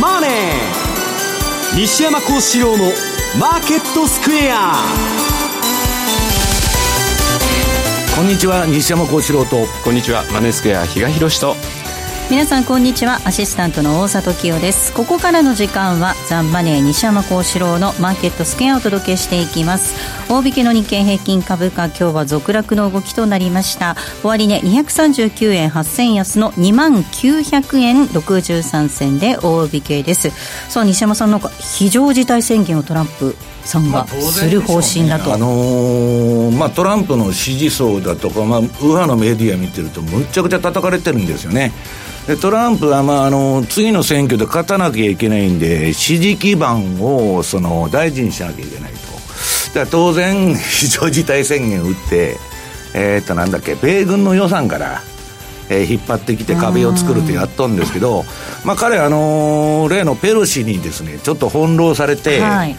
マネー」西山幸四郎の「マーケットスクエア」こんにちは西山幸四郎と。こんにちはマネースクエア比嘉宏と。皆さんこんにちは。アシスタントの大里清です。ここからの時間はザンマネー西山幸四郎のマーケットスケアをお届けしていきます大引けの日経平均株価今日は続落の動きとなりました。終値、ね、239円8銭安の2万900円63銭で大引けです。さあ西山さんなんか非常事態宣言をトランプさんがする方針だと、あのー、まあ、トランプの支持層だとか、まあ、右派のメディア見てるとむっちゃくちゃ叩かれてるんですよね。でトランプは、まあ、あの次の選挙で勝たなきゃいけないんで、支持基盤をその大事にしなきゃいけないと、だ当然、非常事態宣言を打って、えー、っとなんだっけ、米軍の予算から、えー、引っ張ってきて壁を作るってやっとんですけど、まあ、彼、あのー、例のペロシにですねちょっと翻弄されて、はい、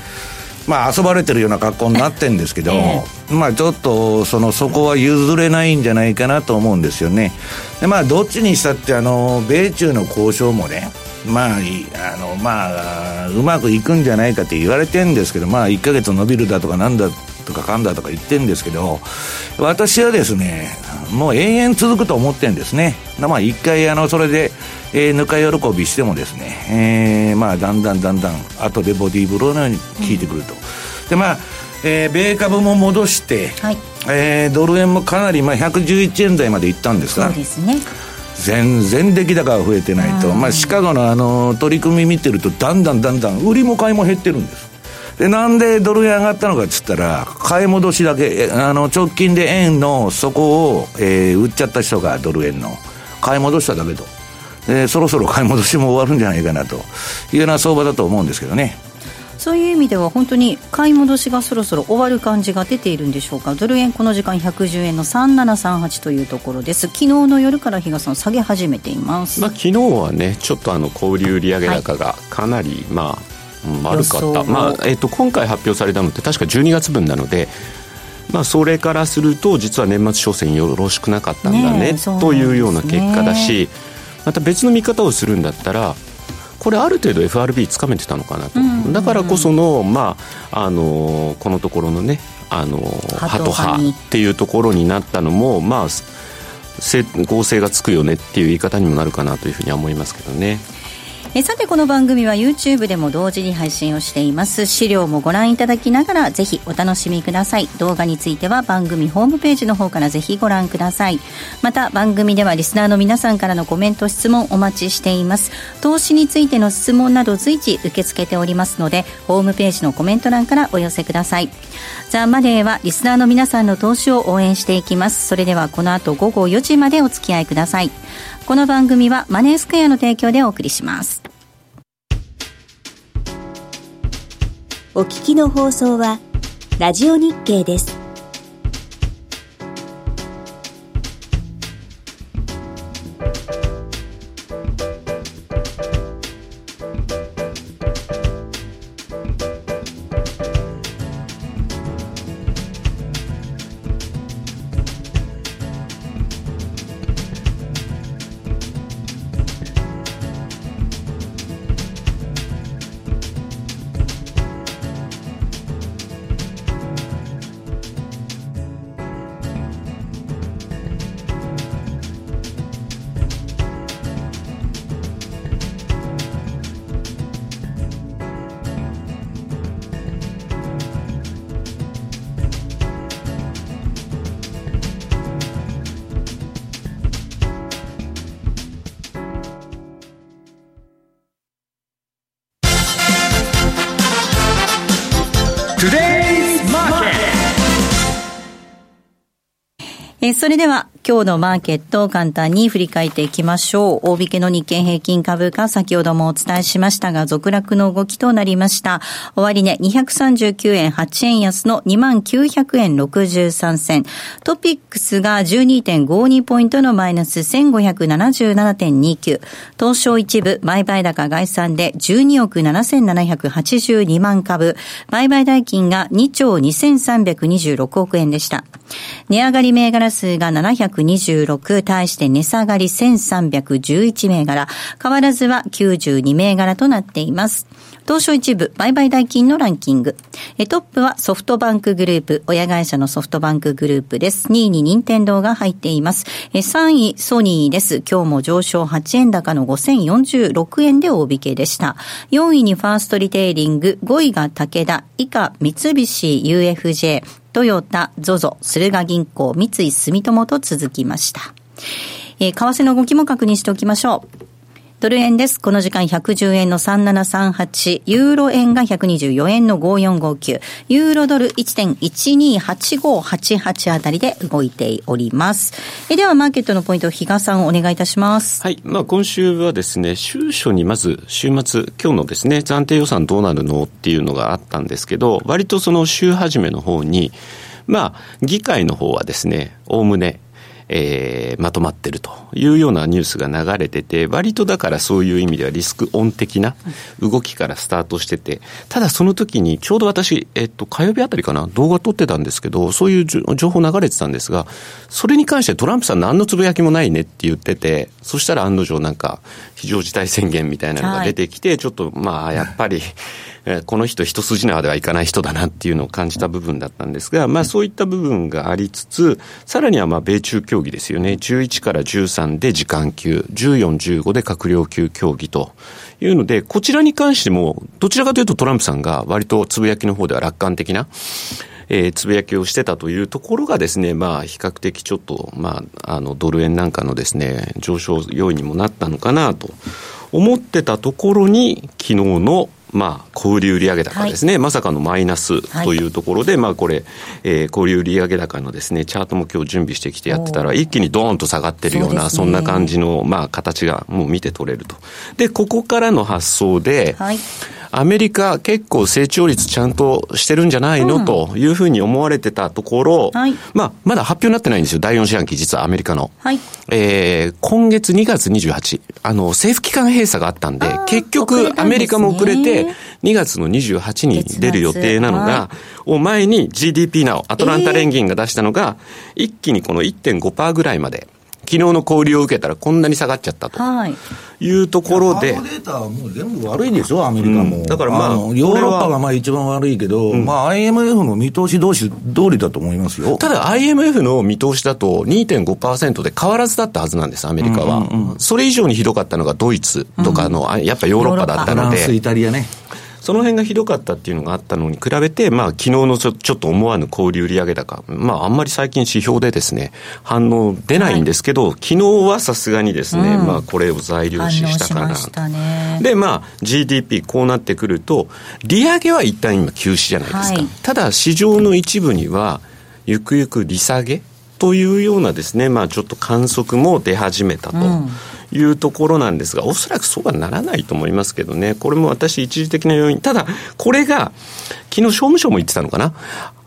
まあ、遊ばれてるような格好になってるんですけど、えー、まあ、ちょっとそのそこは譲れないんじゃないかなと思うんですよね。でまあ、どっちにしたってあの米中の交渉もねまあ、あのまあ、うまくいくんじゃないかって言われてるんですけど、まあ、1か月伸びるだとかなんだとかかんだとか言ってるんですけど、私はですね、もう永遠続くと思ってるんですね。まあ、一回、あの、それで、えー、ぬか喜びしてもですね、えー、まあ、だんだんだんだん、後でボディーブローのように効いてくると。で、まあ、えー、米株も戻して、はい、えー、ドル円もかなり、まあ、111円台までいったんですが、そうですね。全然出来高が増えてないと、まあ、シカゴのあの取り組み見てるとだんだんだんだん売りも買いも減ってるんですでなんでドル円上がったのかっつったら買い戻しだけあの直近で円の底を、えー、売っちゃった人がドル円の。買い戻しただけと。でそろそろ買い戻しも終わるんじゃないかなというような相場だと思うんですけどねそういう意味では本当に買い戻しがそろそろ終わる感じが出ているんでしょうか。ドル円この時間110円の3738というところです。昨日の夜から比嘉さん下げ始めています、まあ、昨日はねちょっとあの小売売上高がかなり、はい、まあ悪かった、まあえーと、今回発表されたのって確か12月分なので、まあ、それからすると実は年末商戦よろしくなかったんだね、ね、というような結果だしまた別の見方をするんだったらこれある程度 FRB つかめてたのかなと、うんうんうん、だからこその,、まあ、あのこのところのねあのハト派っていうところになったのもまあ合成がつくよねっていう言い方にもなるかなというふうには思いますけどね。えさてこの番組は YouTube でも同時に配信をしています。資料もご覧いただきながらぜひお楽しみください。動画については番組ホームページの方からぜひご覧ください。また番組ではリスナーの皆さんからのコメント質問お待ちしています。投資についての質問など随時受け付けておりますのでホームページのコメント欄からお寄せください。ザ・マネーはリスナーの皆さんの投資を応援していきます。それではこの後午後4時までお付き合いください。この番組はマネースクエアの提供でお送りしますお聞きの放送はラジオ日経です。それでは今日のマーケットを簡単に振り返っていきましょう。大引けの日経平均株価、先ほどもお伝えしましたが、続落の動きとなりました。終値、239円8円安の2900円63銭。トピックスが12.52ポイントのマイナス1577.29。東証一部、売買高概算で12億7782万株。売買代金が2兆2326億円でした。値上がり銘柄数が700 726、対して値下がり1311銘柄、変わらずは92銘柄となっています。東証一部売買代金のランキング。トップはソフトバンクグループ、親会社のソフトバンクグループです。2位に任天堂が入っています。3位ソニーです。今日も上昇8円高の5046円で大引けでした。4位にファーストリテイリング、5位が武田、以下三菱 UFJ、トヨタ、ZOZO、駿河銀行、三井住友と続きました。えー、為替の動きも確認しておきましょう。ドル円です。この時間110円の3738、ユーロ円が124円の5459、ユーロドル1.128588あたりで動いております。えでは、マーケットのポイント、比嘉さんお願いいたします。はい。まあ、今週はですね、週初にまず、週末、今日のですね、暫定予算どうなるのっていうのがあったんですけど、割とその週始めの方に、まあ、議会の方はですね、おおむね、えー、まとまってるというようなニュースが流れてて、割とだからそういう意味ではリスクオン的な動きからスタートしてて、ただその時にちょうど私、えっと、火曜日あたりかな、動画撮ってたんですけど、そういう情報流れてたんですが、それに関してトランプさん何のつぶやきもないねって言ってて、そしたら案の定なんか非常事態宣言みたいなのが出てきて、はい、ちょっとまあやっぱり この人一筋縄ではいかない人だなっていうのを感じた部分だったんですが、まあそういった部分がありつつ、さらにはまあ米中協議ですよね。11から13で時間級、14、15で閣僚級協議というので、こちらに関しても、どちらかというとトランプさんが割とつぶやきの方では楽観的な、えー、つぶやきをしてたというところがですね、まあ、比較的ちょっと、まあ、あの、ドル円なんかのですね、上昇要因にもなったのかなと思ってたところに、昨日のまあ、小売売上高ですね、はい、まさかのマイナスというところで、はい、まあこれ、えー、小売売上高のですね、チャートも今日準備してきてやってたら、一気にドーンと下がってるような、そ、ね,、んな感じの、まあ、形がもう見て取れると。で、ここからの発想で、はい。アメリカ結構成長率ちゃんとしてるんじゃないの、うん、というふうに思われてたところ、はい、まあ、まだ発表になってないんですよ。第4四半期、実はアメリカの。はい、えー、今月2月28、あの、政府機関閉鎖があったんで、結局アメリカも遅れて、2月の28に出る予定なのが、を前に GDP なお、アトランタ連銀が出したのが、一気にこの1.5%ぐらいまで。昨日の小売りを受けたらこんなに下がっちゃったというところで、はい、データはもう全部悪いでしょ、アメリカも。うん、だからまあ、ヨーロッパがまあ一番悪いけど、うん、まあ IMF の見通し同士通りだと思いますよ。ただ IMF の見通しだと2.5%で変わらずだったはずなんです、アメリカは。うんうんうん、それ以上にひどかったのがドイツとかの、やっぱヨーロッパだったので。フランス、イタリアね。その辺がひどかったっていうのがあったのに比べて、まあ、昨日のちょちょっと思わぬ小売売上高、まあ、あんまり最近指標でですね、反応出ないんですけど、はい、昨日はさすがにですね、うん、まあ、これを材料視したかな。ね、で、まあ、GDP こうなってくると、利上げは一旦今休止じゃないですか。はい、ただ、市場の一部には、ゆくゆく利下げというようなですね、まあ、ちょっと観測も出始めたと。うんいうところなんですが、おそらくそうはならないと思いますけどね、これも私、一時的な要因、ただ、これが、昨日商務省も言ってたのかな、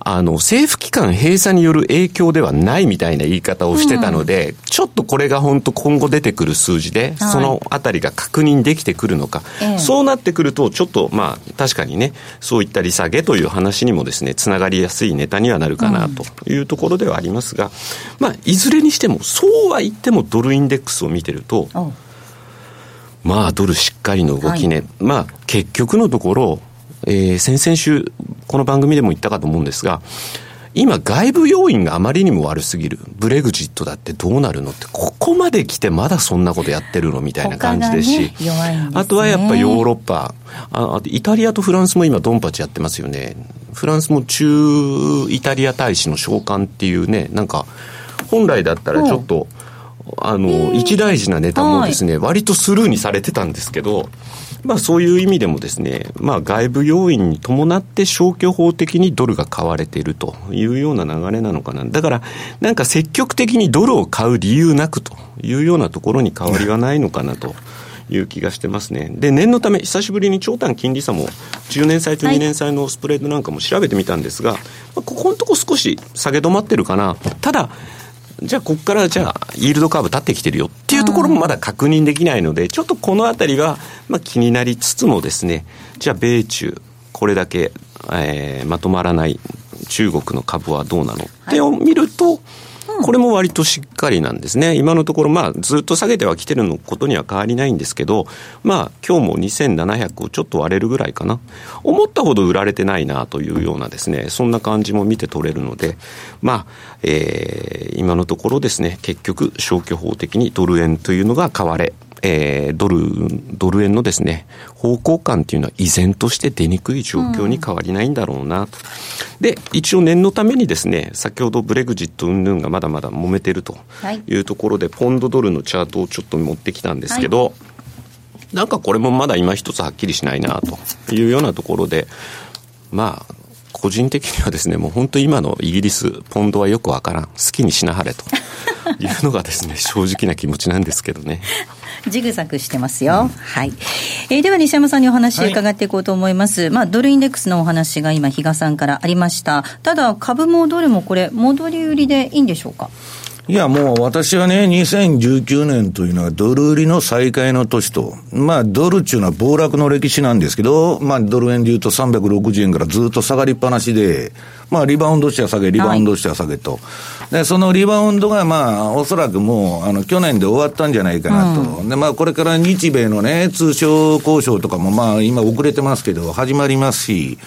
あの、政府機関閉鎖による影響ではないみたいな言い方をしてたので、うん、ちょっとこれが本当今後出てくる数字で、はい、そのあたりが確認できてくるのか、ええ、そうなってくると、ちょっとまあ、確かにね、そういった利下げという話にもですね、つながりやすいネタにはなるかなというところではありますが、うん、まあ、いずれにしても、そうは言ってもドルインデックスを見てると、まあ、ドルしっかりの動きね、はい、まあ、結局のところ、えー、先々週、この番組でも言ったかと思うんですが、今、外部要因があまりにも悪すぎる。ブレグジットだってどうなるのって、ここまで来てまだそんなことやってるのみたいな感じですし、ねね、あとはやっぱヨーロッパあ、イタリアとフランスも今ドンパチやってますよね。フランスも中イタリア大使の召喚っていうね、なんか、本来だったらちょっと、あの、一大事なネタもですね、割とスルーにされてたんですけど、まあそういう意味でもですね、まあ外部要因に伴って消去法的にドルが買われているというような流れなのかな。だからなんか積極的にドルを買う理由なくというようなところに変わりはないのかなと。いう気がしてますね。で、念のため、久しぶりに長短金利差も、10年債と2年債のスプレッドなんかも調べてみたんですが、はい、ここのとこ少し下げ止まってるかな。ただ、じゃあ、ここからじゃあ、イールドカーブ立ってきてるよっていうところもまだ確認できないので、ちょっとこのあたりは、まあ、気になりつつもですね、じゃあ、米中、これだけ、えー、まとまらない中国の株はどうなの、ってを見ると、これも割としっかりなんですね。今のところ、まあ、ずっと下げてはきてるのことには変わりないんですけど、まあ、今日も2700をちょっと割れるぐらいかな。思ったほど売られてないなというようなですね、そんな感じも見て取れるので、まあ、えー、今のところですね、結局、消去法的にドル円というのが買われ、えー、ドル、ドル円のですね、方向感っていうのは依然として出にくい状況に変わりないんだろうなと。うん、で、一応念のためにですね、先ほどブレグジット云々がまだまだ揉めてるというところで、はい、ポンドドルのチャートをちょっと持ってきたんですけど、はい、なんかこれもまだ今一つはっきりしないなというようなところで、まあ、個人的にはですね、もう本当今のイギリス、ポンドはよくわからん。好きにしなはれというのがですね、正直な気持ちなんですけどね。ジグザグしてますよ。うん、はい。えー、では西山さんにお話伺っていこうと思います。はい、まあ、ドルインデックスのお話が今、比嘉さんからありました。ただ、株もドルもこれ、戻り売りでいいんでしょうか？いや、もう私はね、2019年というのはドル売りの再開の年と、まあ、ドルっていうのは暴落の歴史なんですけど、まあ、ドル円で言うと360円からずっと下がりっぱなしで、まあ、リバウンドしては下げ、リバウンドしては下げと。はい、で、そのリバウンドが、まあ、おそらくもう、あの、去年で終わったんじゃないかなと。うん、で、まあ、これから日米のね、通商交渉とかも、まあ、今遅れてますけど、始まりますし、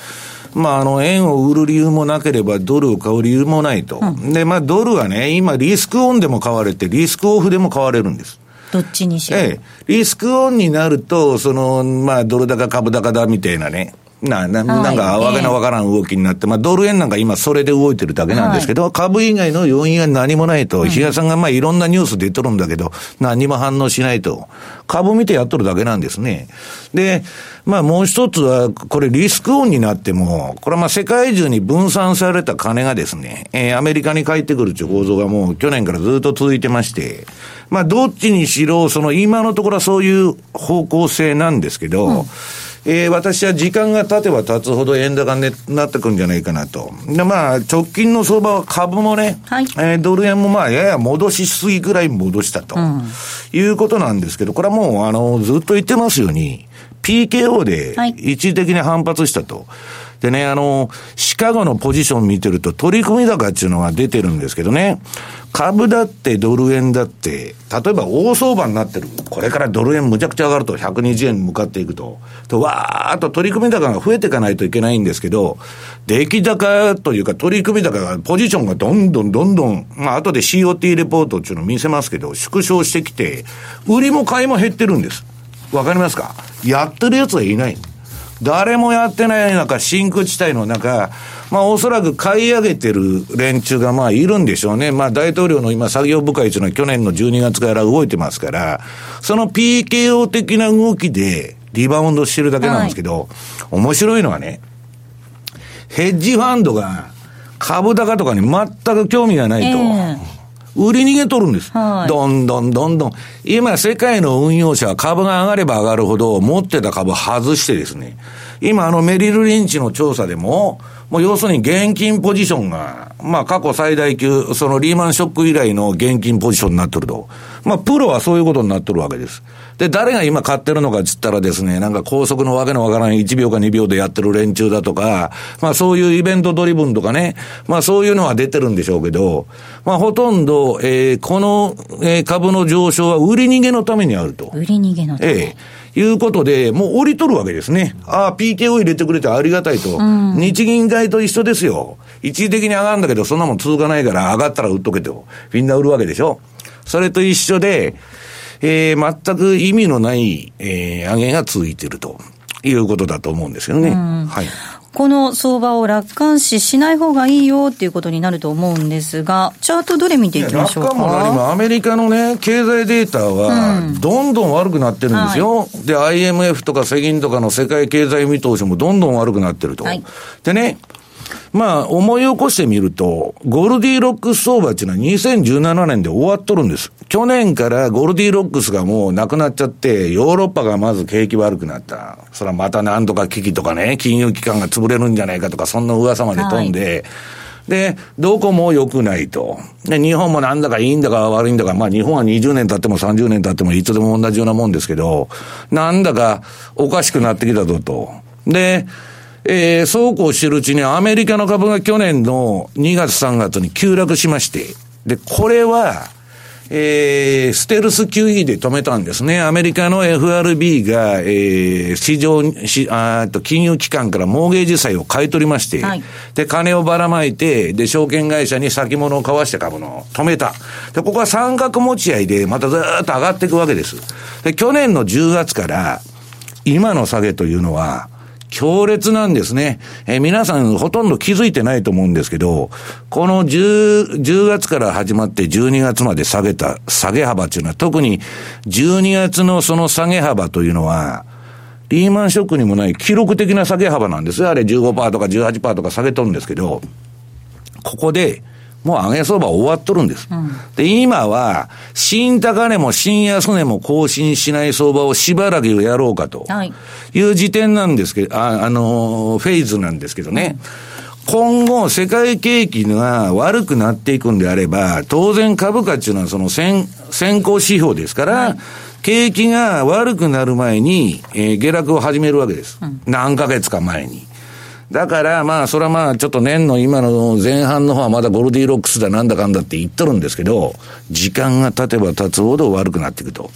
まあ、あの、円を売る理由もなければ、ドルを買う理由もないと。うん、で、まあ、ドルはね、今、リスクオンでも買われて、リスクオフでも買われるんです。どっちにしろ。ええ。リスクオンになると、その、まあ、ドル高株高だみたいなね。な、な、なんか、わけのわからん動きになって、まあ、ドル円なんか今それで動いてるだけなんですけど、はい、株以外の要因が何もないと、比嘉さんがまあいろんなニュース出とるんだけど、何も反応しないと。株見てやっとるだけなんですね。で、まあもう一つは、これリスクオンになっても、これはまあ世界中に分散された金がですね、えー、アメリカに帰ってくるという構造がもう去年からずっと続いてまして、まあどっちにしろ、その今のところはそういう方向性なんですけど、うんえー、私は時間が経てば経つほど円高になってくるんじゃないかなと。で、まあ、直近の相場は株もね、はい、えー、ドル円もまあ、やや戻しすぎぐらい戻したと、うん、いうことなんですけど、これはもう、あの、ずっと言ってますように、PKO で一時的に反発したと。はいでね、あの、シカゴのポジション見てると取り組み高っていうのが出てるんですけどね、株だってドル円だって、例えば大相場になってる。これからドル円むちゃくちゃ上がると、120円に向かっていくと。と、わーっと取り組み高が増えていかないといけないんですけど、出来高というか取り組み高が、ポジションがどんどんどんどん、まあ後で COT レポートっていうのを見せますけど、縮小してきて、売りも買いも減ってるんです。わかりますか？やってる奴はいない。誰もやってない中、真空地帯の中、まあおそらく買い上げてる連中がまあいるんでしょうね。まあ大統領の今作業部会というのは去年の12月から動いてますから、その PKO 的な動きでリバウンドしてるだけなんですけど、はい、面白いのはね、ヘッジファンドが株高とかに全く興味がないと。えー売り逃げとるんです。はい、どんどんどんどん。今、世界の運用者は株が上がれば上がるほど、持ってた株外してですね、今、あの、メリル・リンチの調査でも、もう要するに現金ポジションが、まあ過去最大級、そのリーマンショック以来の現金ポジションになってると。まあプロはそういうことになってるわけです。で、誰が今買ってるのかっつったらですね、なんか高速のわけのわからない1秒か2秒でやってる連中だとか、まあそういうイベントドリブンとかね、まあそういうのは出てるんでしょうけど、まあほとんど、えー、この、えー、株の上昇は売り逃げのためにあると。売り逃げのため。ええいうことで、もう降りとるわけですね。ああ、PK を入れてくれてありがたいと。うん、日銀買いと一緒ですよ。一時的に上がるんだけど、そんなもん続かないから上がったら売っとけと。みんな売るわけでしょ。それと一緒で、えー、全く意味のない、えー、上げが続いているということだと思うんですよね。はい。この相場を楽観視しない方がいいよっていうことになると思うんですが、チャートどれ見ていきましょうか？楽観も何もアメリカのね、経済データは、どんどん悪くなってるんですよ。うんはい、で、IMF とか世銀とかの世界経済見通しもどんどん悪くなってると。はい、でね、まあ、思い起こしてみると、ゴルディロックス相場っていうのは2017年で終わっとるんです。去年からゴルディロックスがもうなくなっちゃって、ヨーロッパがまず景気悪くなった。それはまたなんとか危機とかね、金融機関が潰れるんじゃないかとか、そんな噂まで飛んで、はいで、どこも良くないと。で、日本もなんだかいいんだか悪いんだか、まあ日本は20年経っても30年経ってもいつでも同じようなもんですけど、なんだかおかしくなってきたぞと。で、えー、そうこうしてるうちにアメリカの株が去年の2月3月に急落しまして、で、これは、えー、ステルス QE で止めたんですね。アメリカの FRB が、えー、市場し、あと金融機関からモーゲージ債を買い取りまして、はい、で、金をばらまいて、で、証券会社に先物を買わして株の止めた。で、ここは三角持ち合いで、またずっと上がっていくわけです。で、去年の10月から、今の下げというのは、強烈なんですね。えー、皆さんほとんど気づいてないと思うんですけど、この 10, 10月から始まって12月まで下げた下げ幅っていうのは、特に12月のその下げ幅というのは、リーマンショックにもない記録的な下げ幅なんですよ。あれ15%とか18%とか下げとるんですけど、ここで、もう上げ相場終わっとるんです。うん、で、今は、新高値も新安値も更新しない相場をしばらくやろうかと。いう時点なんですけど、あ、あのフェーズなんですけどね。うん、今後、世界景気が悪くなっていくんであれば、当然株価っていうのはその先、先行指標ですから、はい景気が悪くなる前に、えー、下落を始めるわけです。うん、何ヶ月か前に。だから、まあ、それはまあ、ちょっと年の今の前半の方はまだゴルディロックスだなんだかんだって言っとるんですけど、時間が経てば経つほど悪くなっていくと。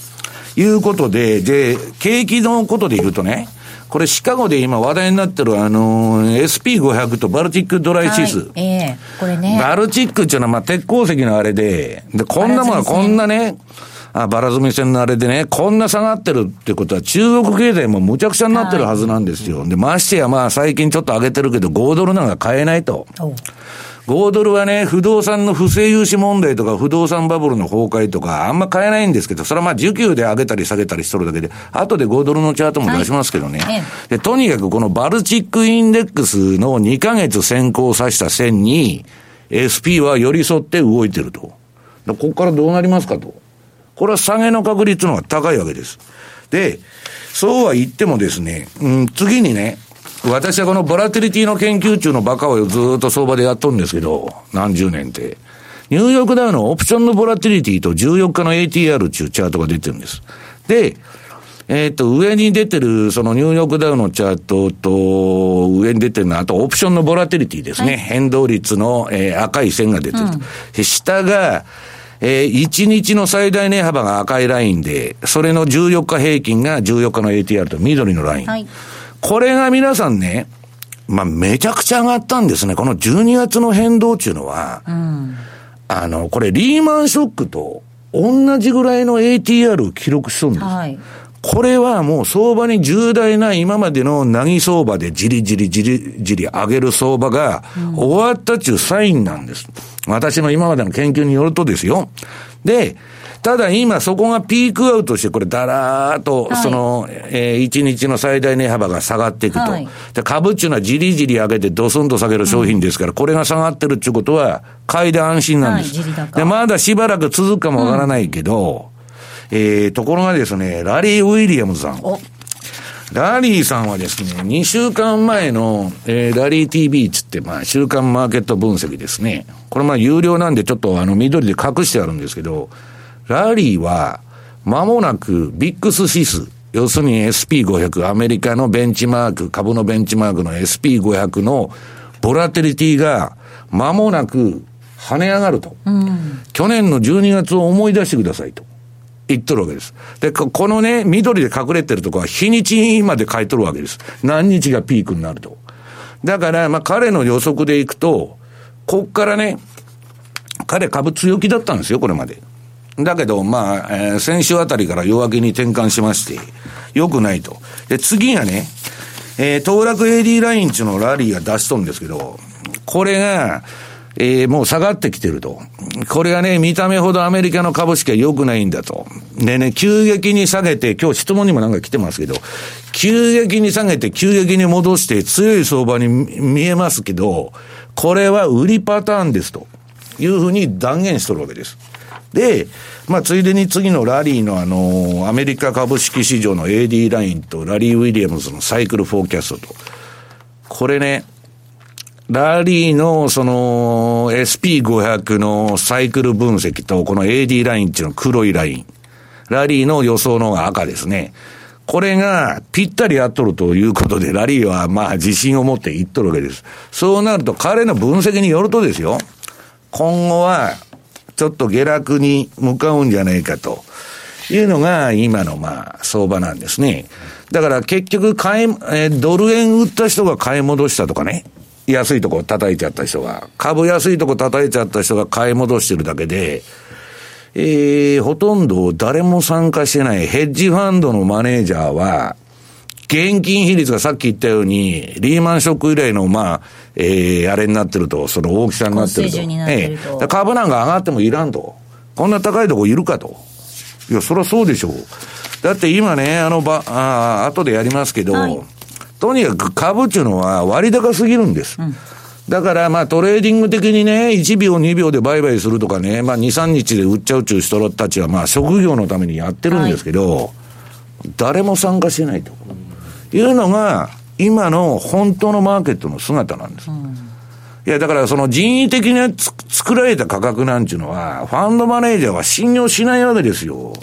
いうことで、で、景気のことで言うとね、これシカゴで今話題になってるあの、SP500 とバルチックドライシス。はい、ええー、これね。バルチックっていうのはまあ鉄鉱石のあれで、で、こんなもんはこんなね、あバラ積み線のあれでね、こんな下がってるってことは中国経済もむちゃくちゃになってるはずなんですよ。はい、で、ましてやまあ最近ちょっと上げてるけど5ドルなんか買えないと。5ドルはね、不動産の不正融資問題とか不動産バブルの崩壊とかあんま買えないんですけど、それはまあ需給で上げたり下げたりしとるだけで、後で5ドルのチャートも出しますけどね。はい、で、とにかくこのバルチックインデックスの2ヶ月先行さした線に、SP は寄り添って動いてると。ここからどうなりますかと。これは下げの確率の方が高いわけです。で、そうは言ってもですね、うん、次にね、私はこのボラティリティの研究中のバカをずっと相場でやっとるんですけど、何十年って。ニューヨークダウのオプションのボラティリティと14日の ATR っていうチャートが出てるんです。で、えっ、ー、と、上に出てる、そのニューヨークダウのチャートと、上に出てるのは、あとオプションのボラティリティですね。はい、変動率の、えー、赤い線が出てると。うん、下が、えー、1日の最大値幅が赤いラインで、それの14日平均が14日の ATR と緑のライン。はい、これが皆さんね、まあ、めちゃくちゃ上がったんですね。この12月の変動っていうのは、うん、あの、これリーマンショックと同じぐらいの ATR を記録しとるんです。はいこれはもう相場に重大な今までのなぎ相場でじりじりじりじり上げる相場が終わったっていうサインなんです。私の今までの研究によるとですよ。で、ただ今そこがピークアウトして、これだらーっと、その、はい、えー、1日の最大値幅が下がっていくと。はい、で株っていうのはじりじり上げてドスンと下げる商品ですから、うん、これが下がってるっていうことは、買いで安心なんです。はい、で、まだしばらく続くかもわからないけど、うんえー、ところがですね、ラリー・ウィリアムズさん。ラリーさんはですね、2週間前の、えー、ラリー TV つって、まあ、週間マーケット分析ですね。これまあ、有料なんでちょっとあの、緑で隠してあるんですけど、ラリーは、間もなくビックス指数、要するに SP500、アメリカのベンチマーク、株のベンチマークの SP500 のボラテリティが間もなく跳ね上がると。うん、去年の12月を思い出してくださいと。言っとるわけです。で、このね、緑で隠れてるとこは日にちまで書いとるわけです。何日がピークになると。だから、まあ彼の予測でいくと、こっからね、彼株強気だったんですよ、これまで。だけど、まあ、えー、先週あたりから弱気に転換しまして、良くないと。で、次がね、えー、当落 AD ラインっていうのをラリーが出しとんですけど、これが、えー、もう下がってきてると。これがね、見た目ほどアメリカの株式は良くないんだと。でね、急激に下げて、今日質問にもなんか来てますけど、急激に下げて、急激に戻して強い相場に見えますけど、これは売りパターンですというふうに断言しとるわけです。で、まあ、ついでに次のラリーのあの、アメリカ株式市場の AD ラインとラリー・ウィリアムズのサイクルフォーキャストと。これね、ラリーのその SP500 のサイクル分析とこの AD ラインっていうの黒いライン。ラリーの予想のが赤ですね。これがぴったり合っとるということで、ラリーはまあ自信を持って言っとるわけです。そうなると彼の分析によるとですよ、今後はちょっと下落に向かうんじゃないかというのが今のまあ相場なんですね。だから結局買い、え、ドル円売った人が買い戻したとかね。安いとこ叩いちゃった人が、株安いとこ叩いちゃった人が買い戻してるだけで、えー、ほとんど誰も参加してないヘッジファンドのマネージャーは、現金比率がさっき言ったように、リーマンショック以来の、まあ、えー、あれになってると、その大きさになってると。えー、株なんか上がってもいらんと。こんな高いとこいるかと。いや、そりゃそうでしょう。だって今ね、あのば、あ後でやりますけど、はい、とにかく株っていうのは割高すぎるんです。うんだからまあトレーディング的にね、1秒2秒で売買するとかね、まあ2、3日で売っちゃうっちゅう人たちはまあ職業のためにやってるんですけど、はい、誰も参加しないと。いうのが、今の本当のマーケットの姿なんです。うん、いや、だからその人為的に作られた価格なんていうのは、ファンドマネージャーは信用しないわけですよ。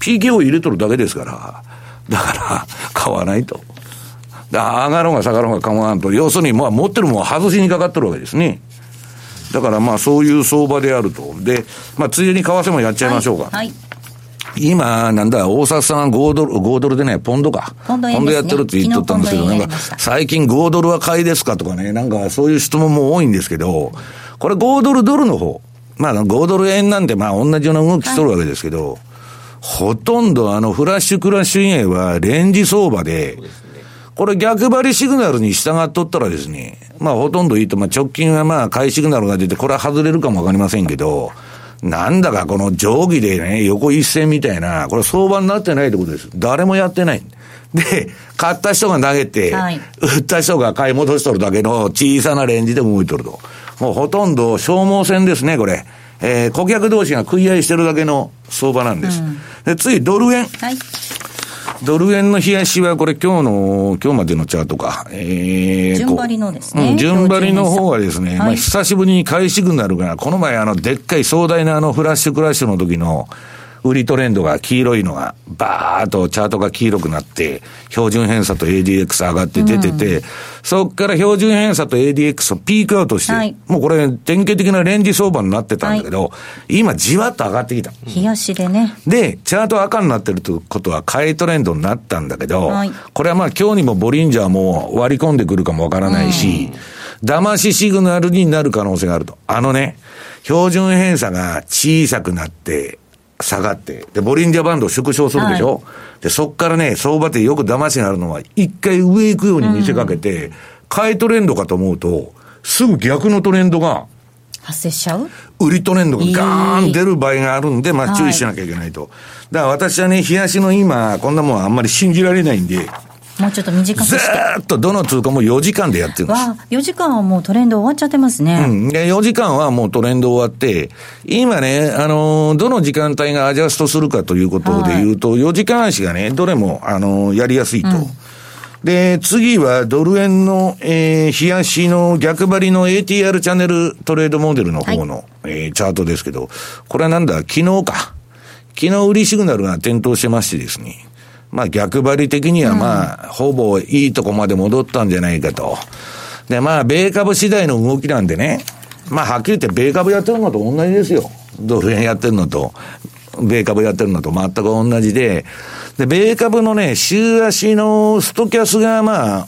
PK を入れとるだけですから。だから、買わないと。上がろうが下がろうが構わんと、要するに、まあ、持ってるもの外しにかかってるわけですね。だからまあ、そういう相場であると。で、まあ、ついでに為替もやっちゃいましょうか。はい、はい今、なんだ、大札さんは5ドル、5ドルでね、ポンドか。ポンド、ね、やってるって言っとったんですけど、なんか、最近5ドルは買いですかとかね、なんかそういう質問も多いんですけど、これ5ドルドルの方。まあ、5ドル円なんてまあ同じような動きしとるわけですけど、はい、ほとんどあのフラッシュクラッシュ以外はレンジ相場で、これ逆張りシグナルに従っとったらですね、まあほとんどいいと、まあ直近はまあ買いシグナルが出て、これは外れるかもわかりませんけど、なんだかこの定規でね、横一線みたいな、これ相場になってないってことです。誰もやってない。で、買った人が投げて、はい、売った人が買い戻しとるだけの小さなレンジで動いとると。もうほとんど消耗戦ですね、これ。えー、顧客同士が食い合いしてるだけの相場なんです。うん、で、次、ドル円。はいドル円の冷やしは、これ今日の、今日までのチャートか。えー、順張りのですね。うん、順張りの方はですね、はい、まあ久しぶりに買いシグナルが、この前あの、でっかい壮大なあのフラッシュクラッシュの時の、売りトレンドが黄色いのが、バーっとチャートが黄色くなって、標準偏差と ADX 上がって出てて、うん、そっから標準偏差と ADX をピークアウトして、はい、もうこれ典型的なレンジ相場になってたんだけど、はい、今じわっと上がってきた。冷やしでね。で、チャート赤になってるということは買いトレンドになったんだけど、はい、これはまあ今日にもボリンジャーも割り込んでくるかもわからないし、うん、騙しシグナルになる可能性があると。あのね、標準偏差が小さくなって、下がって、で、ボリンジャーバンドを縮小するでしょ、はい、で、そっからね、相場ってよく騙しがあるのは、一回上行くように見せかけて、うん、買いトレンドかと思うと、すぐ逆のトレンドが、発生しちゃう？売りトレンドがガーン出る場合があるんで、まあ注意しなきゃいけないと。はい、だから私はね、冷やしの今、こんなもんあんまり信じられないんで、もうちょっと短くして。ずっとどの通貨も4時間でやってるんです。わ4時間はもうトレンド終わっちゃってますね。うん。で、4時間はもうトレンド終わって、今ね、あのー、どの時間帯がアジャストするかということで言うと、はい、4時間足がね、どれも、あのー、やりやすいと。うんで、次はドル円の、えー、冷やしの逆張りの ATR チャンネルトレードモデルの方の、はい、えー、チャートですけど、これはなんだ、昨日か。昨日売りシグナルが点灯してましてですね。まあ逆張り的にはまあ、ほぼいいとこまで戻ったんじゃないかと。で、まあ、米株次第の動きなんでね、まあ、はっきり言って米株やってるのと同じですよ。ドル円やってるのと、米株やってるのと全く同じで、で、米株のね、週足のストキャスがまあ、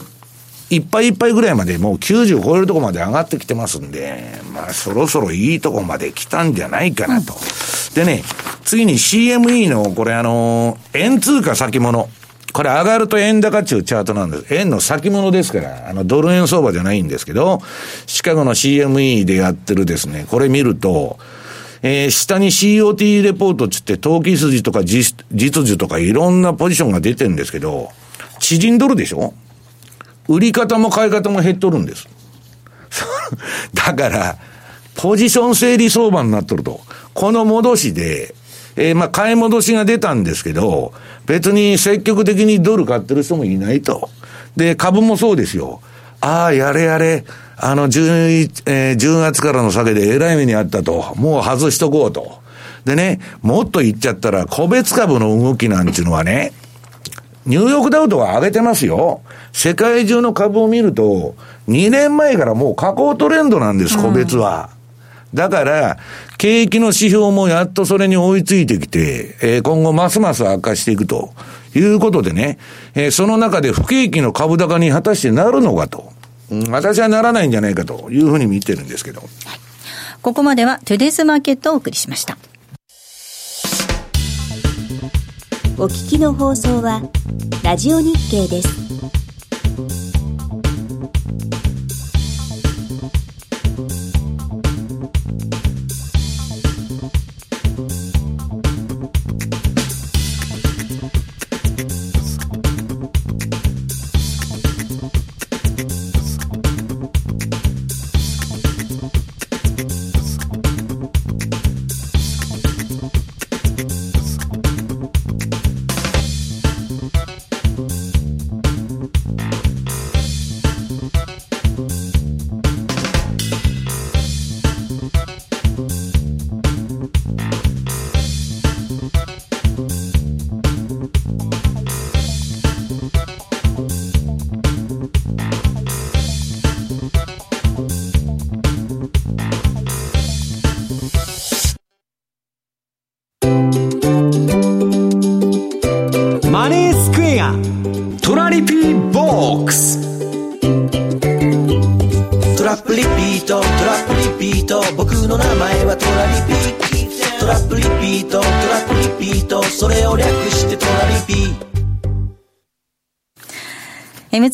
いっぱいいっぱいぐらいまでもう90超えるとこまで上がってきてますんで、まあそろそろいいとこまで来たんじゃないかなと。でね、次に CME のこれあの、円通貨先物。これ上がると円高中チャートなんです。円の先物ですから、あのドル円相場じゃないんですけど、シカゴの CME でやってるですね、これ見ると、えー、下に COT レポートつって、投機筋とか実需とかいろんなポジションが出てるんですけど、縮んどるでしょ？売り方も買い方も減っとるんです。だから、ポジション整理相場になっとると。この戻しで、えー、まあ、買い戻しが出たんですけど、別に積極的にドル買ってる人もいないと。で、株もそうですよ。ああ、やれやれ、あの11、えー、10月からの下げでえらい目にあったと。もう外しとこうと。でね、もっと言っちゃったら、個別株の動きなんていうのはね、ニューヨークダウとは上げてますよ。世界中の株を見ると、2年前からもう下降トレンドなんです、個別は。うんだから、景気の指標もやっとそれに追いついてきて、えー、今後ますます悪化していくということでね、えー、その中で不景気の株高に果たしてなるのかと。私はならないんじゃないかというふうに見てるんですけど。はい、ここまではトゥデイズマーケットをお送りしました。お聞きの放送はラジオ日経です。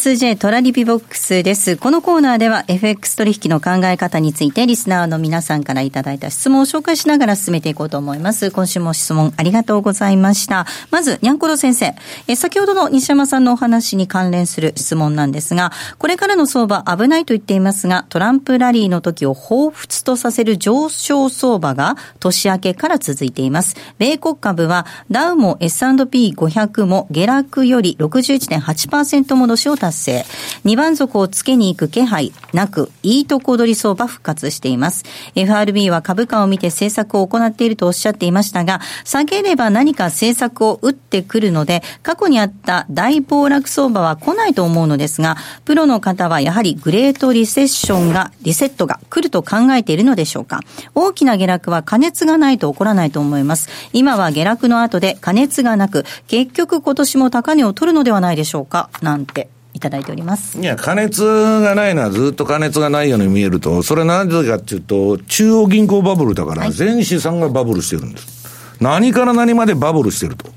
2J トラリピボックスです。このコーナーでは FX 取引の考え方についてリスナーの皆さんからいただいた質問を紹介しながら進めていこうと思います。今週も質問ありがとうございました。まず、にゃんころ先生。え先ほどの西山さんのお話に関連する質問なんですが、これからの相場危ないと言っていますが、トランプラリーの時を彷彿とさせる上昇相場が年明けから続いています。米国株はダウも S&P500 も下落より61.8%戻しを達成。2番底をつけに行く気配なく、いいとこ取り相場復活しています。FRB は株価を見て政策を行っているとおっしゃっていましたが、下げれば何か政策を打ってくるので、過去にあった大暴落相場は来ないと思うのですが、プロの方はやはりグレートリセッションが、リセットが来ると考えているのでしょうか大きな下落は加熱がないと起こらないと思います。今は下落の後で加熱がなく、結局今年も高値を取るのではないでしょうかなんていただいておりますいや、加熱がないのはずっと加熱がないように見えると、それはなぜかっていうと、中央銀行バブルだから、全資産がバブルしてるんです。何から何までバブルしてると。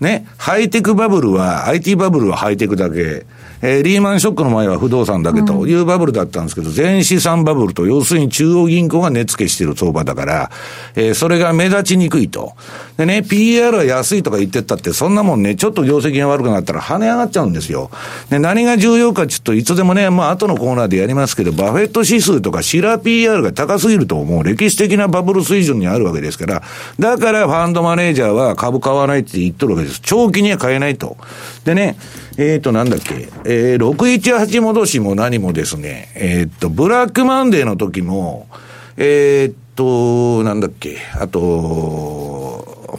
ね、ハイテクバブルは、IT バブルはハイテクだけ、えー、リーマンショックの前は不動産だけというバブルだったんですけど、うん、全資産バブルと、要するに中央銀行が値付けしてる相場だから、えー、それが目立ちにくいと。でね、PR は安いとか言ってったって、そんなもんね、ちょっと業績が悪くなったら跳ね上がっちゃうんですよ。で、何が重要かちょっといつでもね、まあ後のコーナーでやりますけど、バフェット指数とかシラ PR が高すぎると、もう歴史的なバブル水準にあるわけですから、だからファンドマネージャーは株買わないって言っとるわけです。長期には買えないと。でね、えっ、ー、と、なんだっけ、えー、618戻しも何もですね、えっ、ー、と、ブラックマンデーの時も、えっ、と、なんだっけ、あと、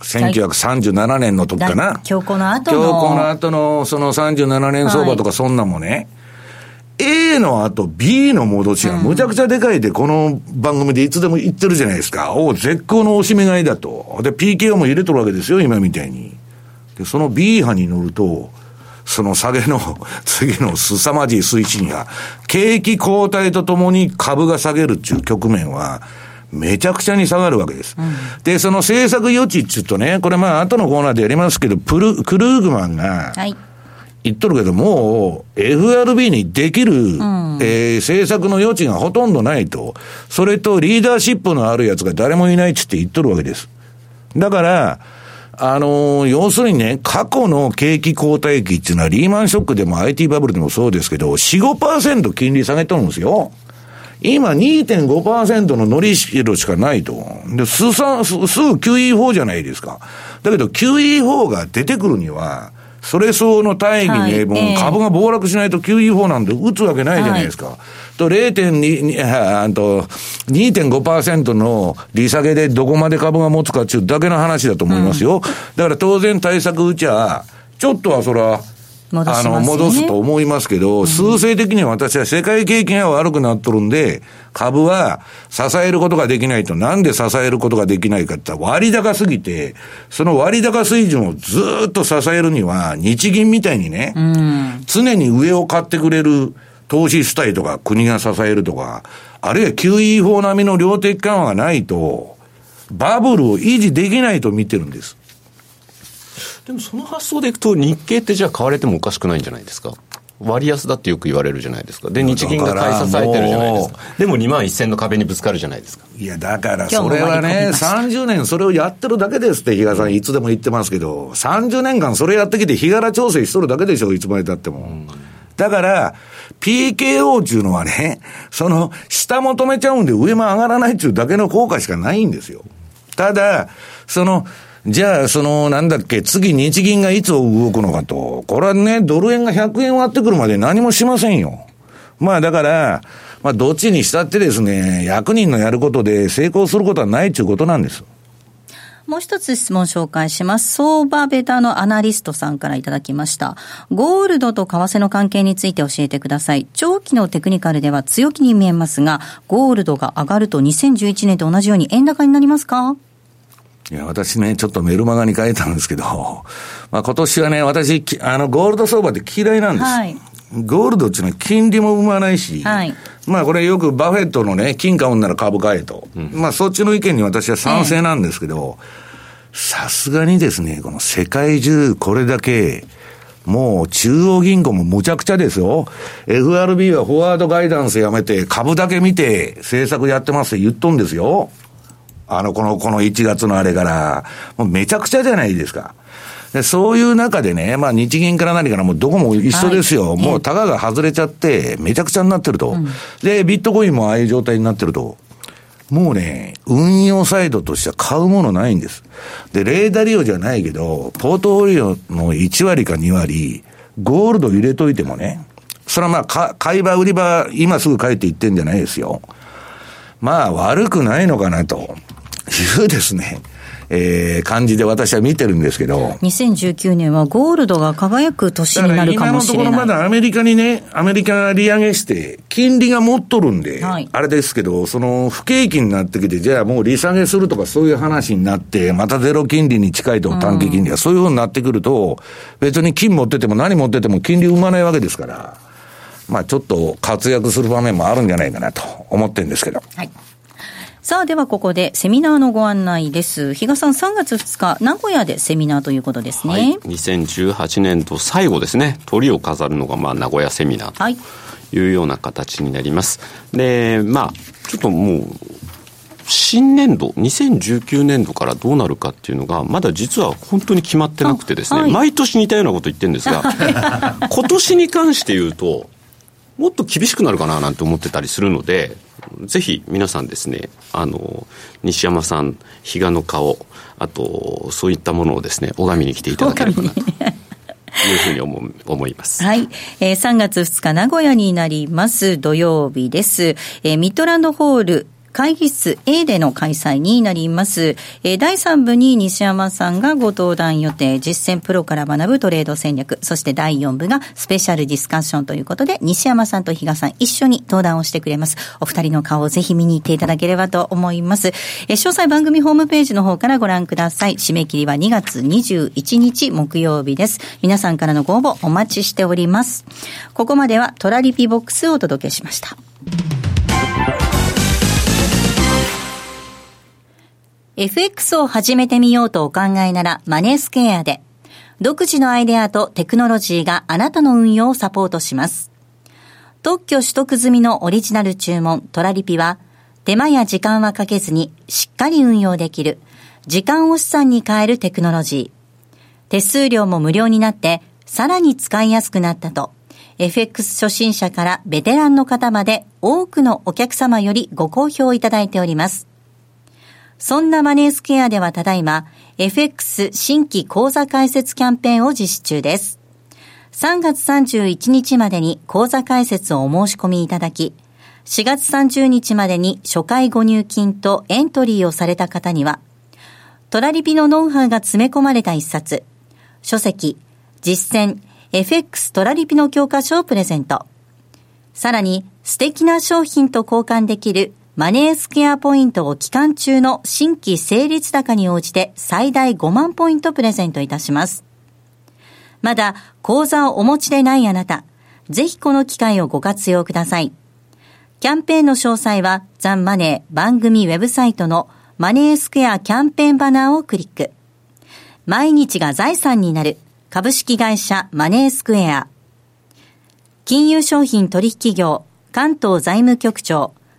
1937年の時かな。強行の後の。強行の後の、その37年相場とかそんなもね、はい、A の後 B の戻しがむちゃくちゃでかいで、この番組でいつでも言ってるじゃないですか。お絶好のおしめ買いだと。で、PKO も入れとるわけですよ、今みたいに。で、その B 波に乗ると、その下げの次の凄まじい推進が、景気後退とともに株が下げるっていう局面は、めちゃくちゃに下がるわけです。うん、で、その政策余地って言うとね、これまあ後のコーナーでやりますけど、プル、クルーグマンが、言っとるけど、もう FRB にできる、うん、えー、政策の余地がほとんどないと。それとリーダーシップのあるやつが誰もいないって言っとるわけです。だから、あのー、要するにね、過去の景気後退期っていうのは、リーマンショックでも IT バブルでもそうですけど、4、5%金利下げとるんですよ。今2.5%の乗り代しかないと。で、すさ、す、すぐ QE4 じゃないですか。だけど QE4 が出てくるには、それ相応の大義に、もう株が暴落しないと QE4 なんて打つわけないじゃないですか。はいと0.2、あと2.5%の利下げでどこまで株が持つかっていうだけの話だと思いますよ。うん、だから当然対策打ちゃ、ちょっとはそら、ね。あの、戻すと思いますけど、数勢的には私は世界景気が悪くなっとるんで、株は支えることができないと、なんで支えることができないかって言ったら割高すぎて、その割高水準をずーっと支えるには、日銀みたいにね、常に上を買ってくれる投資主体とか国が支えるとか、あるいは QE 法並みの量的緩和がないと、バブルを維持できないと見てるんです。でもその発想でいくと日経ってじゃあ買われてもおかしくないんじゃないですか？割安だってよく言われるじゃないですか。で日銀が買い支えてるじゃないですか。でも2万1000の壁にぶつかるじゃないですか。いや、だから、それはね、割り込みました。30年それをやってるだけですって、比嘉さんいつでも言ってますけど、30年間それやってきて、日柄調整しとるだけでしょ、いつまで経っても。だから、PKO っていうのはね、その、下求めちゃうんで上も上がらないっていうだけの効果しかないんですよ。ただ、その、じゃあ、その、なんだっけ、次日銀がいつ動くのかと。これはね、ドル円が100円割ってくるまで何もしませんよ。まあだから、まあどっちにしたってですね、役人のやることで成功することはないということなんです。もう一つ質問紹介します。相場ベタのアナリストさんからいただきました。ゴールドと為替の関係について教えてください。長期のテクニカルでは強気に見えますが、ゴールドが上がると2011年と同じように円高になりますか？いや、私ね、ちょっとメルマガに書いたんですけど、まあ今年はね、私、きあの、ゴールド相場って嫌いなんです。はいゴールドっていうのは金利も生まないし、はいまあこれよくバフェットのね、金買うんなら株買えと。まあそっちの意見に私は賛成なんですけど、さすがにですね、この世界中これだけ、もう中央銀行もむちゃくちゃですよ。FRB はフォワードガイダンスやめて株だけ見て政策やってますって言っとんですよ。あの、この、この1月のあれから、もうめちゃくちゃじゃないですか。でそういう中でね、まあ日銀から何からもうどこも一緒ですよ。はいもうタガが外れちゃって、めちゃくちゃになってると。で、ビットコインもああいう状態になってると。もうね、運用サイドとしては買うものないんです。で、レーダー利用じゃないけど、ポートフォリオの1割か2割、ゴールド入れといてもね、それはまあ、か買い場売り場、今すぐ帰って言ってんじゃないですよ。まあ、悪くないのかなというですね、えー、感じで私は見てるんですけど。2019年はゴールドが輝く年になるかもしれ今のところない。まだアメリカにね、アメリカが利上げして、金利が持っとるんで、はいあれですけど、その不景気になってきて、じゃあもう利下げするとかそういう話になって、またゼロ金利に近いと短期金利が、そういうふうになってくると、別に金持ってても何持ってても金利生まないわけですから、まあちょっと活躍する場面もあるんじゃないかなと思ってるんですけど。はい。さあ、ではここでセミナーのご案内です。比嘉さん、3月2日、名古屋でセミナーということですね。はい、2018年度最後ですね鳥を飾るのがまあ名古屋セミナーはい。というような形になりますでまあちょっともう新年度2019年度からどうなるかっていうのがまだ実は本当に決まってなくてですね、あはい毎年似たようなこと言ってるんですが 今年に関して言うともっと厳しくなるかななんて思ってたりするのでぜひ皆さんですねあの西山さん比嘉の顔あとそういったものをですね拝みに来ていただければなというふうに思う思います。はい。えー3月2日、名古屋になります。土曜日です。えーミッドランドホール、会議室 A での開催になります。えー第3部に西山さんがご登壇予定、実践プロから学ぶトレード戦略、そして第4部がスペシャルディスカッションということで、西山さんと比嘉さん一緒に登壇をしてくれます。お二人の顔をぜひ見に行っていただければと思います。えー詳細番組ホームページの方からご覧ください。締め切りは2月21日木曜日です。皆さんからのご応募お待ちしております。ここまではトラリピボックスをお届けしました。FX を始めてみようとお考えならマネースケアで、独自のアイデアとテクノロジーがあなたの運用をサポートします。特許取得済みのオリジナル注文トラリピは、手間や時間はかけずにしっかり運用できる、時間を資産に変えるテクノロジー。手数料も無料になって、さらに使いやすくなったと、FX 初心者からベテランの方まで多くのお客様よりご好評いただいております。そんなマネースケアではただいま、FX 新規講座開設キャンペーンを実施中です。3月31日までに講座開設をお申し込みいただき、4月30日までに初回ご入金とエントリーをされた方には、トラリピのノウハウが詰め込まれた一冊、書籍、実践、FX トラリピの教科書をプレゼント。さらに、素敵な商品と交換できるマネースクエアポイントを期間中の新規成立高に応じて最大5万ポイントプレゼントいたします。まだ口座をお持ちでないあなた、ぜひこの機会をご活用ください。キャンペーンの詳細はザンマネー番組ウェブサイトのマネースクエアキャンペーンバナーをクリック。毎日が財産になる株式会社マネースクエア。金融商品取引業関東財務局長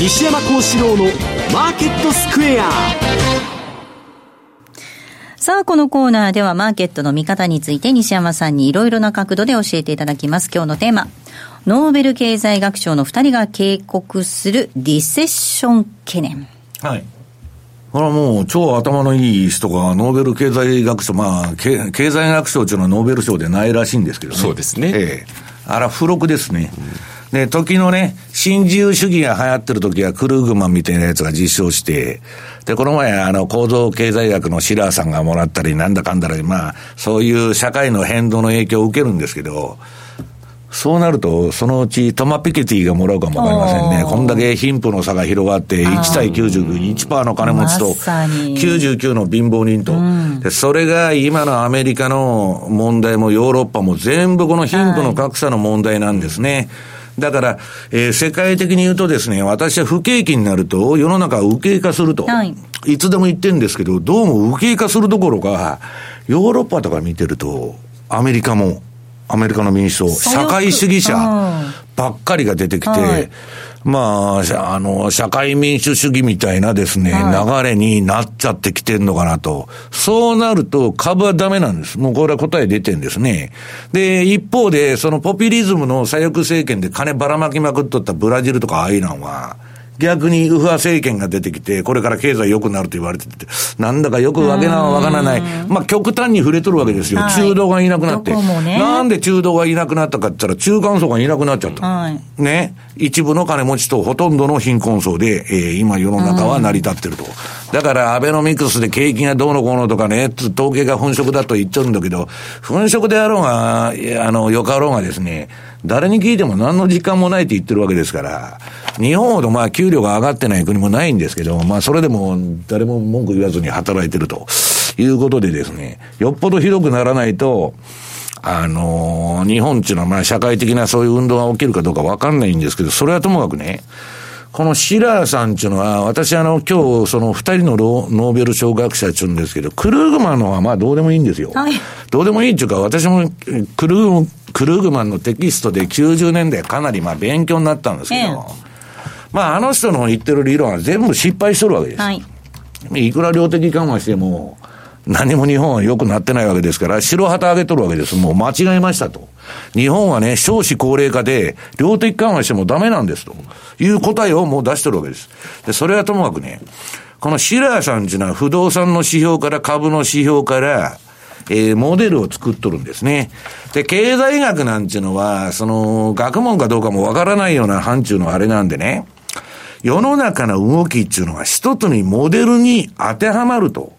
西山幸四郎のマーケットスクエアさあ、このコーナーではマーケットの見方について西山さんにいろいろな角度で教えていただきます。今日のテーマ。ノーベル経済学賞の2人が警告するリセッション懸念。はい。これはもう超頭のいい人がノーベル経済学賞、まあ、経済学賞というのはノーベル賞でないらしいんですけどね。そうですね。ええあら、付録ですね。うんで、時のね、新自由主義が流行ってる時はクルーグマンみたいなやつが実証して、で、この前、あの、構造経済学のシラーさんがもらったり、なんだかんだで、まあ、そういう社会の変動の影響を受けるんですけど、そうなると、そのうちトマ・ピケティがもらうかもわかりませんね。こんだけ貧富の差が広がって、1対99、1%の金持ちと、99の貧乏人と、で、それが今のアメリカの問題もヨーロッパも全部この貧富の格差の問題なんですね。はいだから、えー、世界的に言うとですね、私は不景気になると、世の中は右傾化すると。はい。いつでも言ってるんですけど、どうも右傾化するどころか、ヨーロッパとか見てると、アメリカも、アメリカの民主党、社会主義者ばっかりが出てきて、はい、まあ、あの、社会民主主義みたいなですね、はい、流れになっちゃってきてんのかなと。そうなると株はダメなんです。もうこれは答え出てんですね。で、一方で、そのポピュリズムの左翼政権で金ばらまきまくっとったブラジルとかアイランは、逆に右派政権が出てきて、これから経済良くなると言われてて、なんだかよくわけなわからない。まあ極端に触れとるわけですよ。はい、中道がいなくなって。ね、なんで中道がいなくなったかって言ったら、中間層がいなくなっちゃった。はい、ね。一部の金持ちとほとんどの貧困層で、えー、今世の中は成り立ってると。だからアベノミクスで景気がどうのこうのとかね、統計が粉飾だと言っちゃうんだけど、粉飾であろうが、あの、よかろうがですね、誰に聞いても何の時間もないって言ってるわけですから、日本ほどまあ給料が上がってない国もないんですけど、まあそれでも誰も文句言わずに働いてるということでですね、よっぽどひどくならないと、あのー、日本っていうのはまあ社会的なそういう運動が起きるかどうかわかんないんですけど、それはともかくね、このシラーさんっていうのは、私あの、今日、その二人のノーベル賞学者って言うんですけど、クルーグマンのはまあどうでもいいんですよ。はい、どうでもいいっていうか、私もクルー、クルーグマンのテキストで90年代かなりまあ勉強になったんですけど、ええ、まああの人の言ってる理論は全部失敗しとるわけです。はい、いくら量的緩和しても、何も日本は良くなってないわけですから、白旗上げとるわけです。もう間違えましたと。日本はね、少子高齢化で、量的緩和してもダメなんですという答えをもう出してるわけです。で、それはともかくね、このシラーさんっていうのは不動産の指標から株の指標から、えー、モデルを作っとるんですね。で、経済学なんていうのは、その、学問かどうかもわからないような範疇のあれなんでね、世の中の動きっていうのが一つにモデルに当てはまると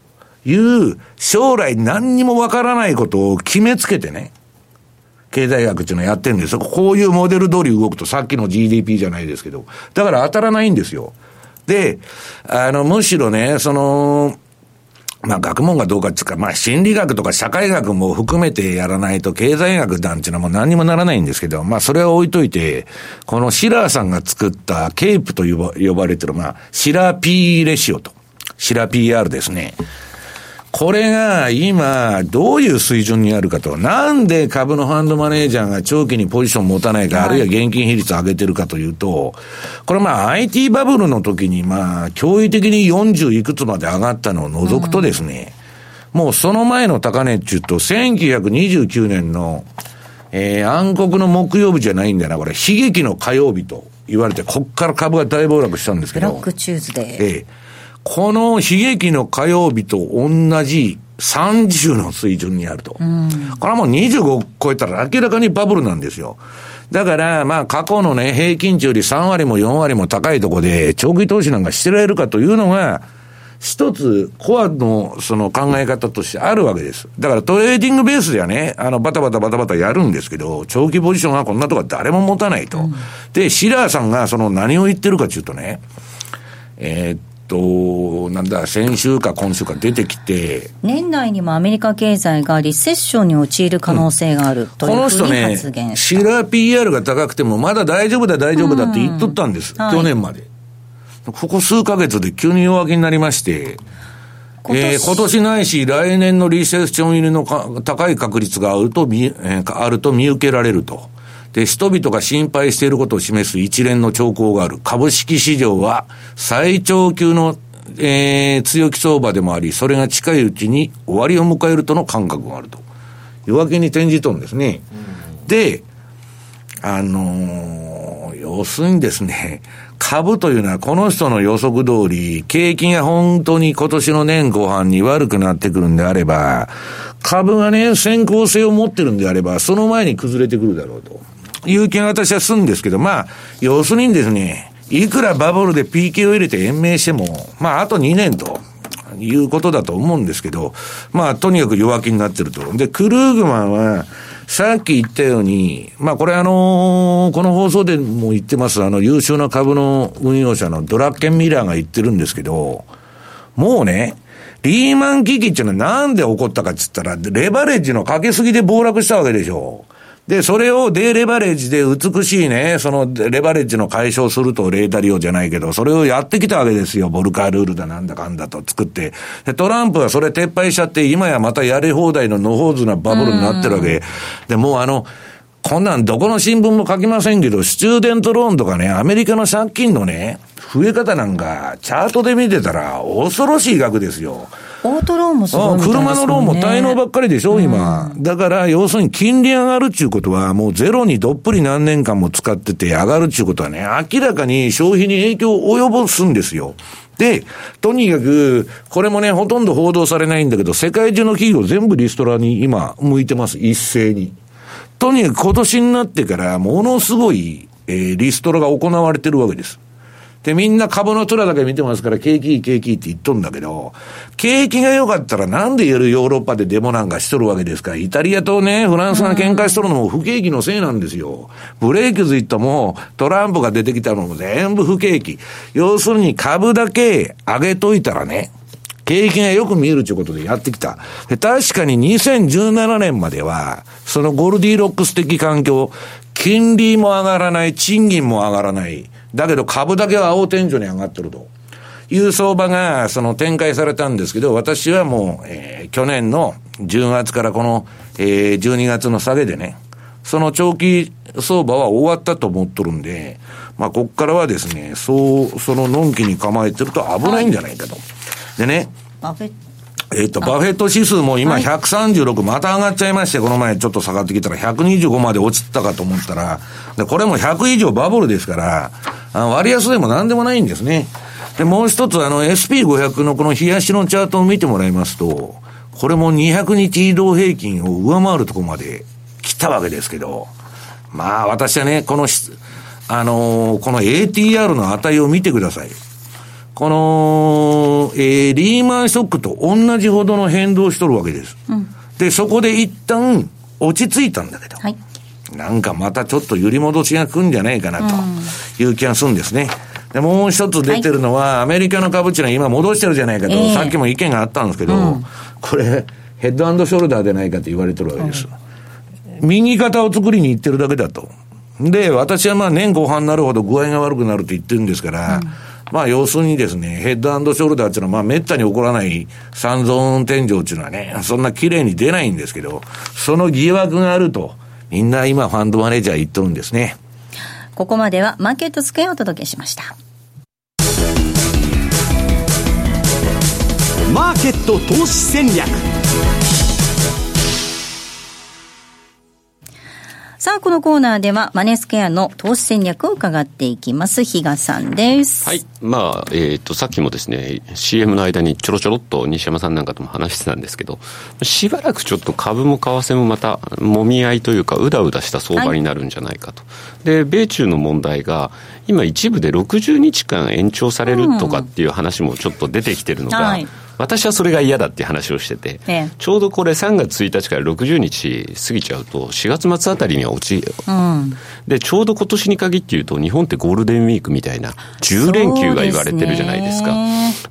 いう将来何にもわからないことを決めつけてね、経済学っていうのをやってるんですよ。こういうモデル通り動くとさっきの GDP じゃないですけど。だから当たらないんですよ。で、あの、むしろね、その、まあ学問がどうかっていうか、まあ心理学とか社会学も含めてやらないと経済学なんていうのはもう何にもならないんですけど、まあそれは置いといて、このシラーさんが作ったケープと呼ば呼ばれてる、まあシラー P レシオと、シラー PR ですね。これが今、どういう水準にあるかと。なんで株のファンドマネージャーが長期にポジション持たないか、あるいは現金比率上げてるかというと、これまあ IT バブルの時にまあ、驚異的に40いくつまで上がったのを除くとですね、もうその前の高値っていうと、1929年の、えー、暗黒の木曜日じゃないんだよな、これ、悲劇の火曜日と言われて、こっから株が大暴落したんですけど。ブラックチューズデー。ええーこの悲劇の火曜日と同じ30の水準にあると。これはもう25超えたら明らかにバブルなんですよ。だから、まあ過去のね、平均値より3割も4割も高いとこで、長期投資なんかしてられるかというのが、一つ、コアのその考え方としてあるわけです。だからトレーディングベースではね、あの、バタバタバタバタやるんですけど、長期ポジションはこんなとこは誰も持たないと。うん、で、シラーさんがその何を言ってるかというとね、えー、っと、なんだ、先週か今週か出てきて。年内にもアメリカ経済がリセッションに陥る可能性があるというふうに発言、うん、この人ね、シラー PR が高くてもまだ大丈夫だ大丈夫だって言っとったんです。うん、去年まで。はい、ここ数ヶ月で急に弱気になりまして、今年,、えー、今年ないし、来年のリセッション入りの高い確率があると見、えー、あると見受けられると。で、人々が心配していることを示す一連の兆候がある。株式市場は最長級の、えー、強気相場でもあり、それが近いうちに終わりを迎えるとの感覚があると。弱気に転じとんですね。で、あのー、要するにですね、株というのはこの人の予測通り、景気が本当に今年の年後半に悪くなってくるんであれば、株がね、先行性を持ってるんであれば、その前に崩れてくるだろうと。いう気が私はするんですけど、まあ、要するにですね、いくらバブルで PK を入れて延命しても、まあ、あと2年と。いうことだと思うんですけど、まあ、とにかく弱気になってると。で、クルーグマンは、さっき言ったように、まあこれあのー、この放送でも言ってます、あの優秀な株の運用者のドラッケンミラーが言ってるんですけど、もうね、リーマン危機っていうのはなんで起こったかって言ったら、レバレッジのかけすぎで暴落したわけでしょ。で、それをデーレバレッジで美しいね、そのレバレッジの解消するとレータリオじゃないけど、それをやってきたわけですよ。ボルカールールだなんだかんだと作って。で、トランプはそれ撤廃しちゃって、今やまたやり放題の野放図なバブルになってるわけ。で、もうあの、こんなんどこの新聞も書きませんけど、スチューデントローンとかね、アメリカの借金のね、増え方なんか、チャートで見てたら恐ろしい額ですよ。オートローンもすごい、ね、車のローンも滞納ばっかりでしょ、今。だから、要するに金利上がるっていうことは、もうゼロにどっぷり何年間も使ってて上がるっていうことはね、明らかに消費に影響を及ぼすんですよ。で、とにかく、これもね、ほとんど報道されないんだけど、世界中の企業全部リストラに今、向いてます、一斉に。とにかく今年になってから、ものすごい、えー、リストラが行われてるわけです。で、みんな株の虎だけ見てますから、景気いい景気いいって言っとんだけど、景気が良かったらなんで夜ヨーロッパでデモなんかしとるわけですかイタリアとね、フランスが喧嘩しとるのも不景気のせいなんですよ。ブレーキズイットも、トランプが出てきたのも全部不景気。要するに株だけ上げといたらね、景気がよく見えるということでやってきた。で確かに2017年までは、そのゴルディロックス的環境、金利も上がらない、賃金も上がらない。だけど株だけは青天井に上がってると。いう相場が、その展開されたんですけど、私はもう、えー、去年の10月からこの、えー、12月の下げでね、その長期相場は終わったと思っとるんで、まあ、こっからはですね、そう、そののんきに構えてると危ないんじゃないかと。でね、えっと、バフェット指数も今136、また上がっちゃいまして、この前ちょっと下がってきたら125まで落ちたかと思ったら、で、これも100以上バブルですから、あ割安でも何でもないんですね。で、もう一つ、あの、SP500 のこの冷やしのチャートを見てもらいますと、これも200日移動平均を上回るところまで来たわけですけど、まあ私はね、このあのー、この ATR の値を見てください。この、えー、リーマンショックと同じほどの変動しとるわけです。うん、で、そこで一旦落ち着いたんだけど、はい、なんかまたちょっと揺り戻しが来るんじゃないかなという気がするんですね。で、もう一つ出てるのは、はい、アメリカの株っていうのは今戻してるじゃないかと、えー、さっきも意見があったんですけど、うん、これ、ヘッドショルダーでないかと言われてるわけです。うん、右肩を作りに行ってるだけだと。で、私はまあ年後半になるほど具合が悪くなると言ってるんですから、うん、まあ要するにですね、ヘッドショルダーっていうのはまあ滅多に起こらない三尊天井っていうのはね、そんな綺麗に出ないんですけど、その疑惑があると、みんな今ファンドマネージャー言っとるんですね。ここまではマーケットスクエアをお届けしました。マーケット投資戦略さあ、このコーナーでは、マネースケアの投資戦略を伺っていきます。比嘉さんです。はい。まあ、えっ、ー、と、さっきもですね、CM の間にちょろちょろっと西山さんなんかとも話してたんですけど、しばらくちょっと株も為替もまた、もみ合いというか、うだうだした相場になるんじゃないかと。はい、で、米中の問題が、今一部で60日間延長されるとかっていう話もちょっと出てきてるのが、うんはい私はそれが嫌だっていう話をしてて、ええ、ちょうどこれ3月1日から60日過ぎちゃうと、4月末あたりには落ち、うん、で、ちょうど今年に限って言うと、日本ってゴールデンウィークみたいな10連休が言われてるじゃないですか。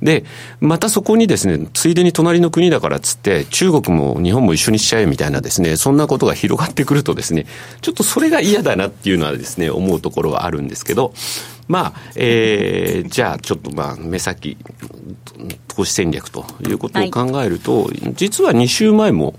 で、またそこにですね、ついでに隣の国だからっつって、中国も日本も一緒にしちゃえみたいなですね、そんなことが広がってくるとですね、ちょっとそれが嫌だなっていうのはですね、思うところはあるんですけど、まあ、えー、じゃあちょっとまあ、目先、投資戦略ということを考えると、はい、実は2週前も、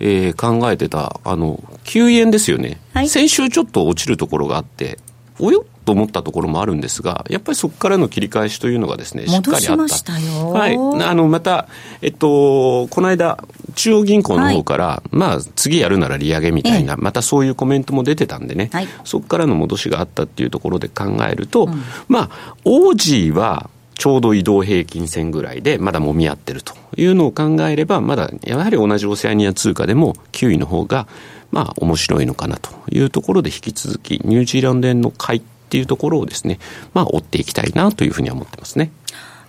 えー、考えてた、あの、9円ですよね。はい、先週ちょっと落ちるところがあって、およと思ったところもあるんですが、やっぱりそこからの切り返しというのがですね、しっかりあった。はい。あの、また、えっと、この間、中央銀行の方から、はい、まあ、次やるなら利上げみたいな、またそういうコメントも出てたんでね、はい、そこからの戻しがあったっていうところで考えると、うん、まあ、オージーは、ちょうど移動平均線ぐらいで、まだ揉み合ってるというのを考えれば、まだやはり同じオセアニア通貨でも、9位の方が、まあ、面白いのかなというところで、引き続き、ニュージーランド円の買いっていうところをですね、まあ、追っていきたいなというふうには思ってますね。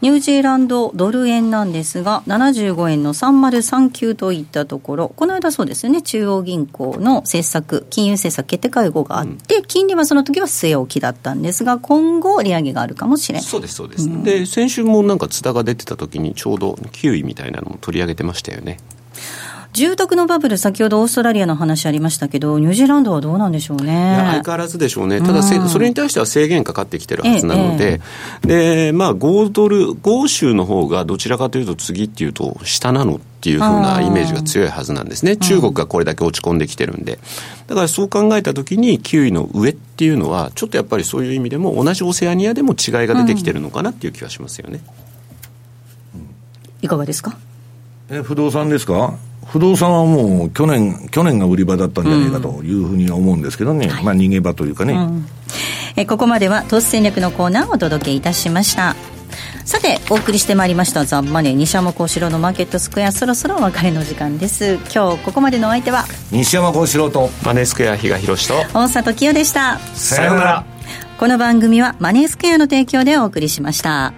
ニュージーランドドル円なんですが、75円の3039といったところ、この間そうですね、中央銀行の政策、金融政策決定会合があって、うん、金利はその時は据え置きだったんですが、今後、利上げがあるかもしれないそうです、そうです、うん、で、先週もなんか津田が出てた時に、ちょうど9位みたいなのも取り上げてましたよね。住宅のバブル、先ほどオーストラリアの話ありましたけど、ニュージーランドはどうなんでしょうね。相変わらずでしょうね。ただ、うん、それに対しては制限かかってきてるはずなので、ええ、で、まあ、5ドル、豪州の方がどちらかというと次っていうと、下なのっていうふうなイメージが強いはずなんですね。中国がこれだけ落ち込んできてるんで。だからそう考えたときに、9位の上っていうのは、ちょっとやっぱりそういう意味でも、同じオセアニアでも違いが出てきてるのかなっていう気はしますよね。うん、いかがですか？え、不動産ですか？不動産はもう去年、去年が売り場だったんじゃないかというふうには思うんですけどね、うん、まあ逃げ場というかね、うん、え。ここまでは投資戦略のコーナーをお届けいたしました。さて、お送りしてまいりましたザ・マネー西山幸四郎のマーケットスクエア、そろそろお別れの時間です。今日ここまでのお相手は、西山幸四郎と、マネースクエア比嘉宏と、大里清でした。さようなら。この番組はマネースクエアの提供でお送りしました。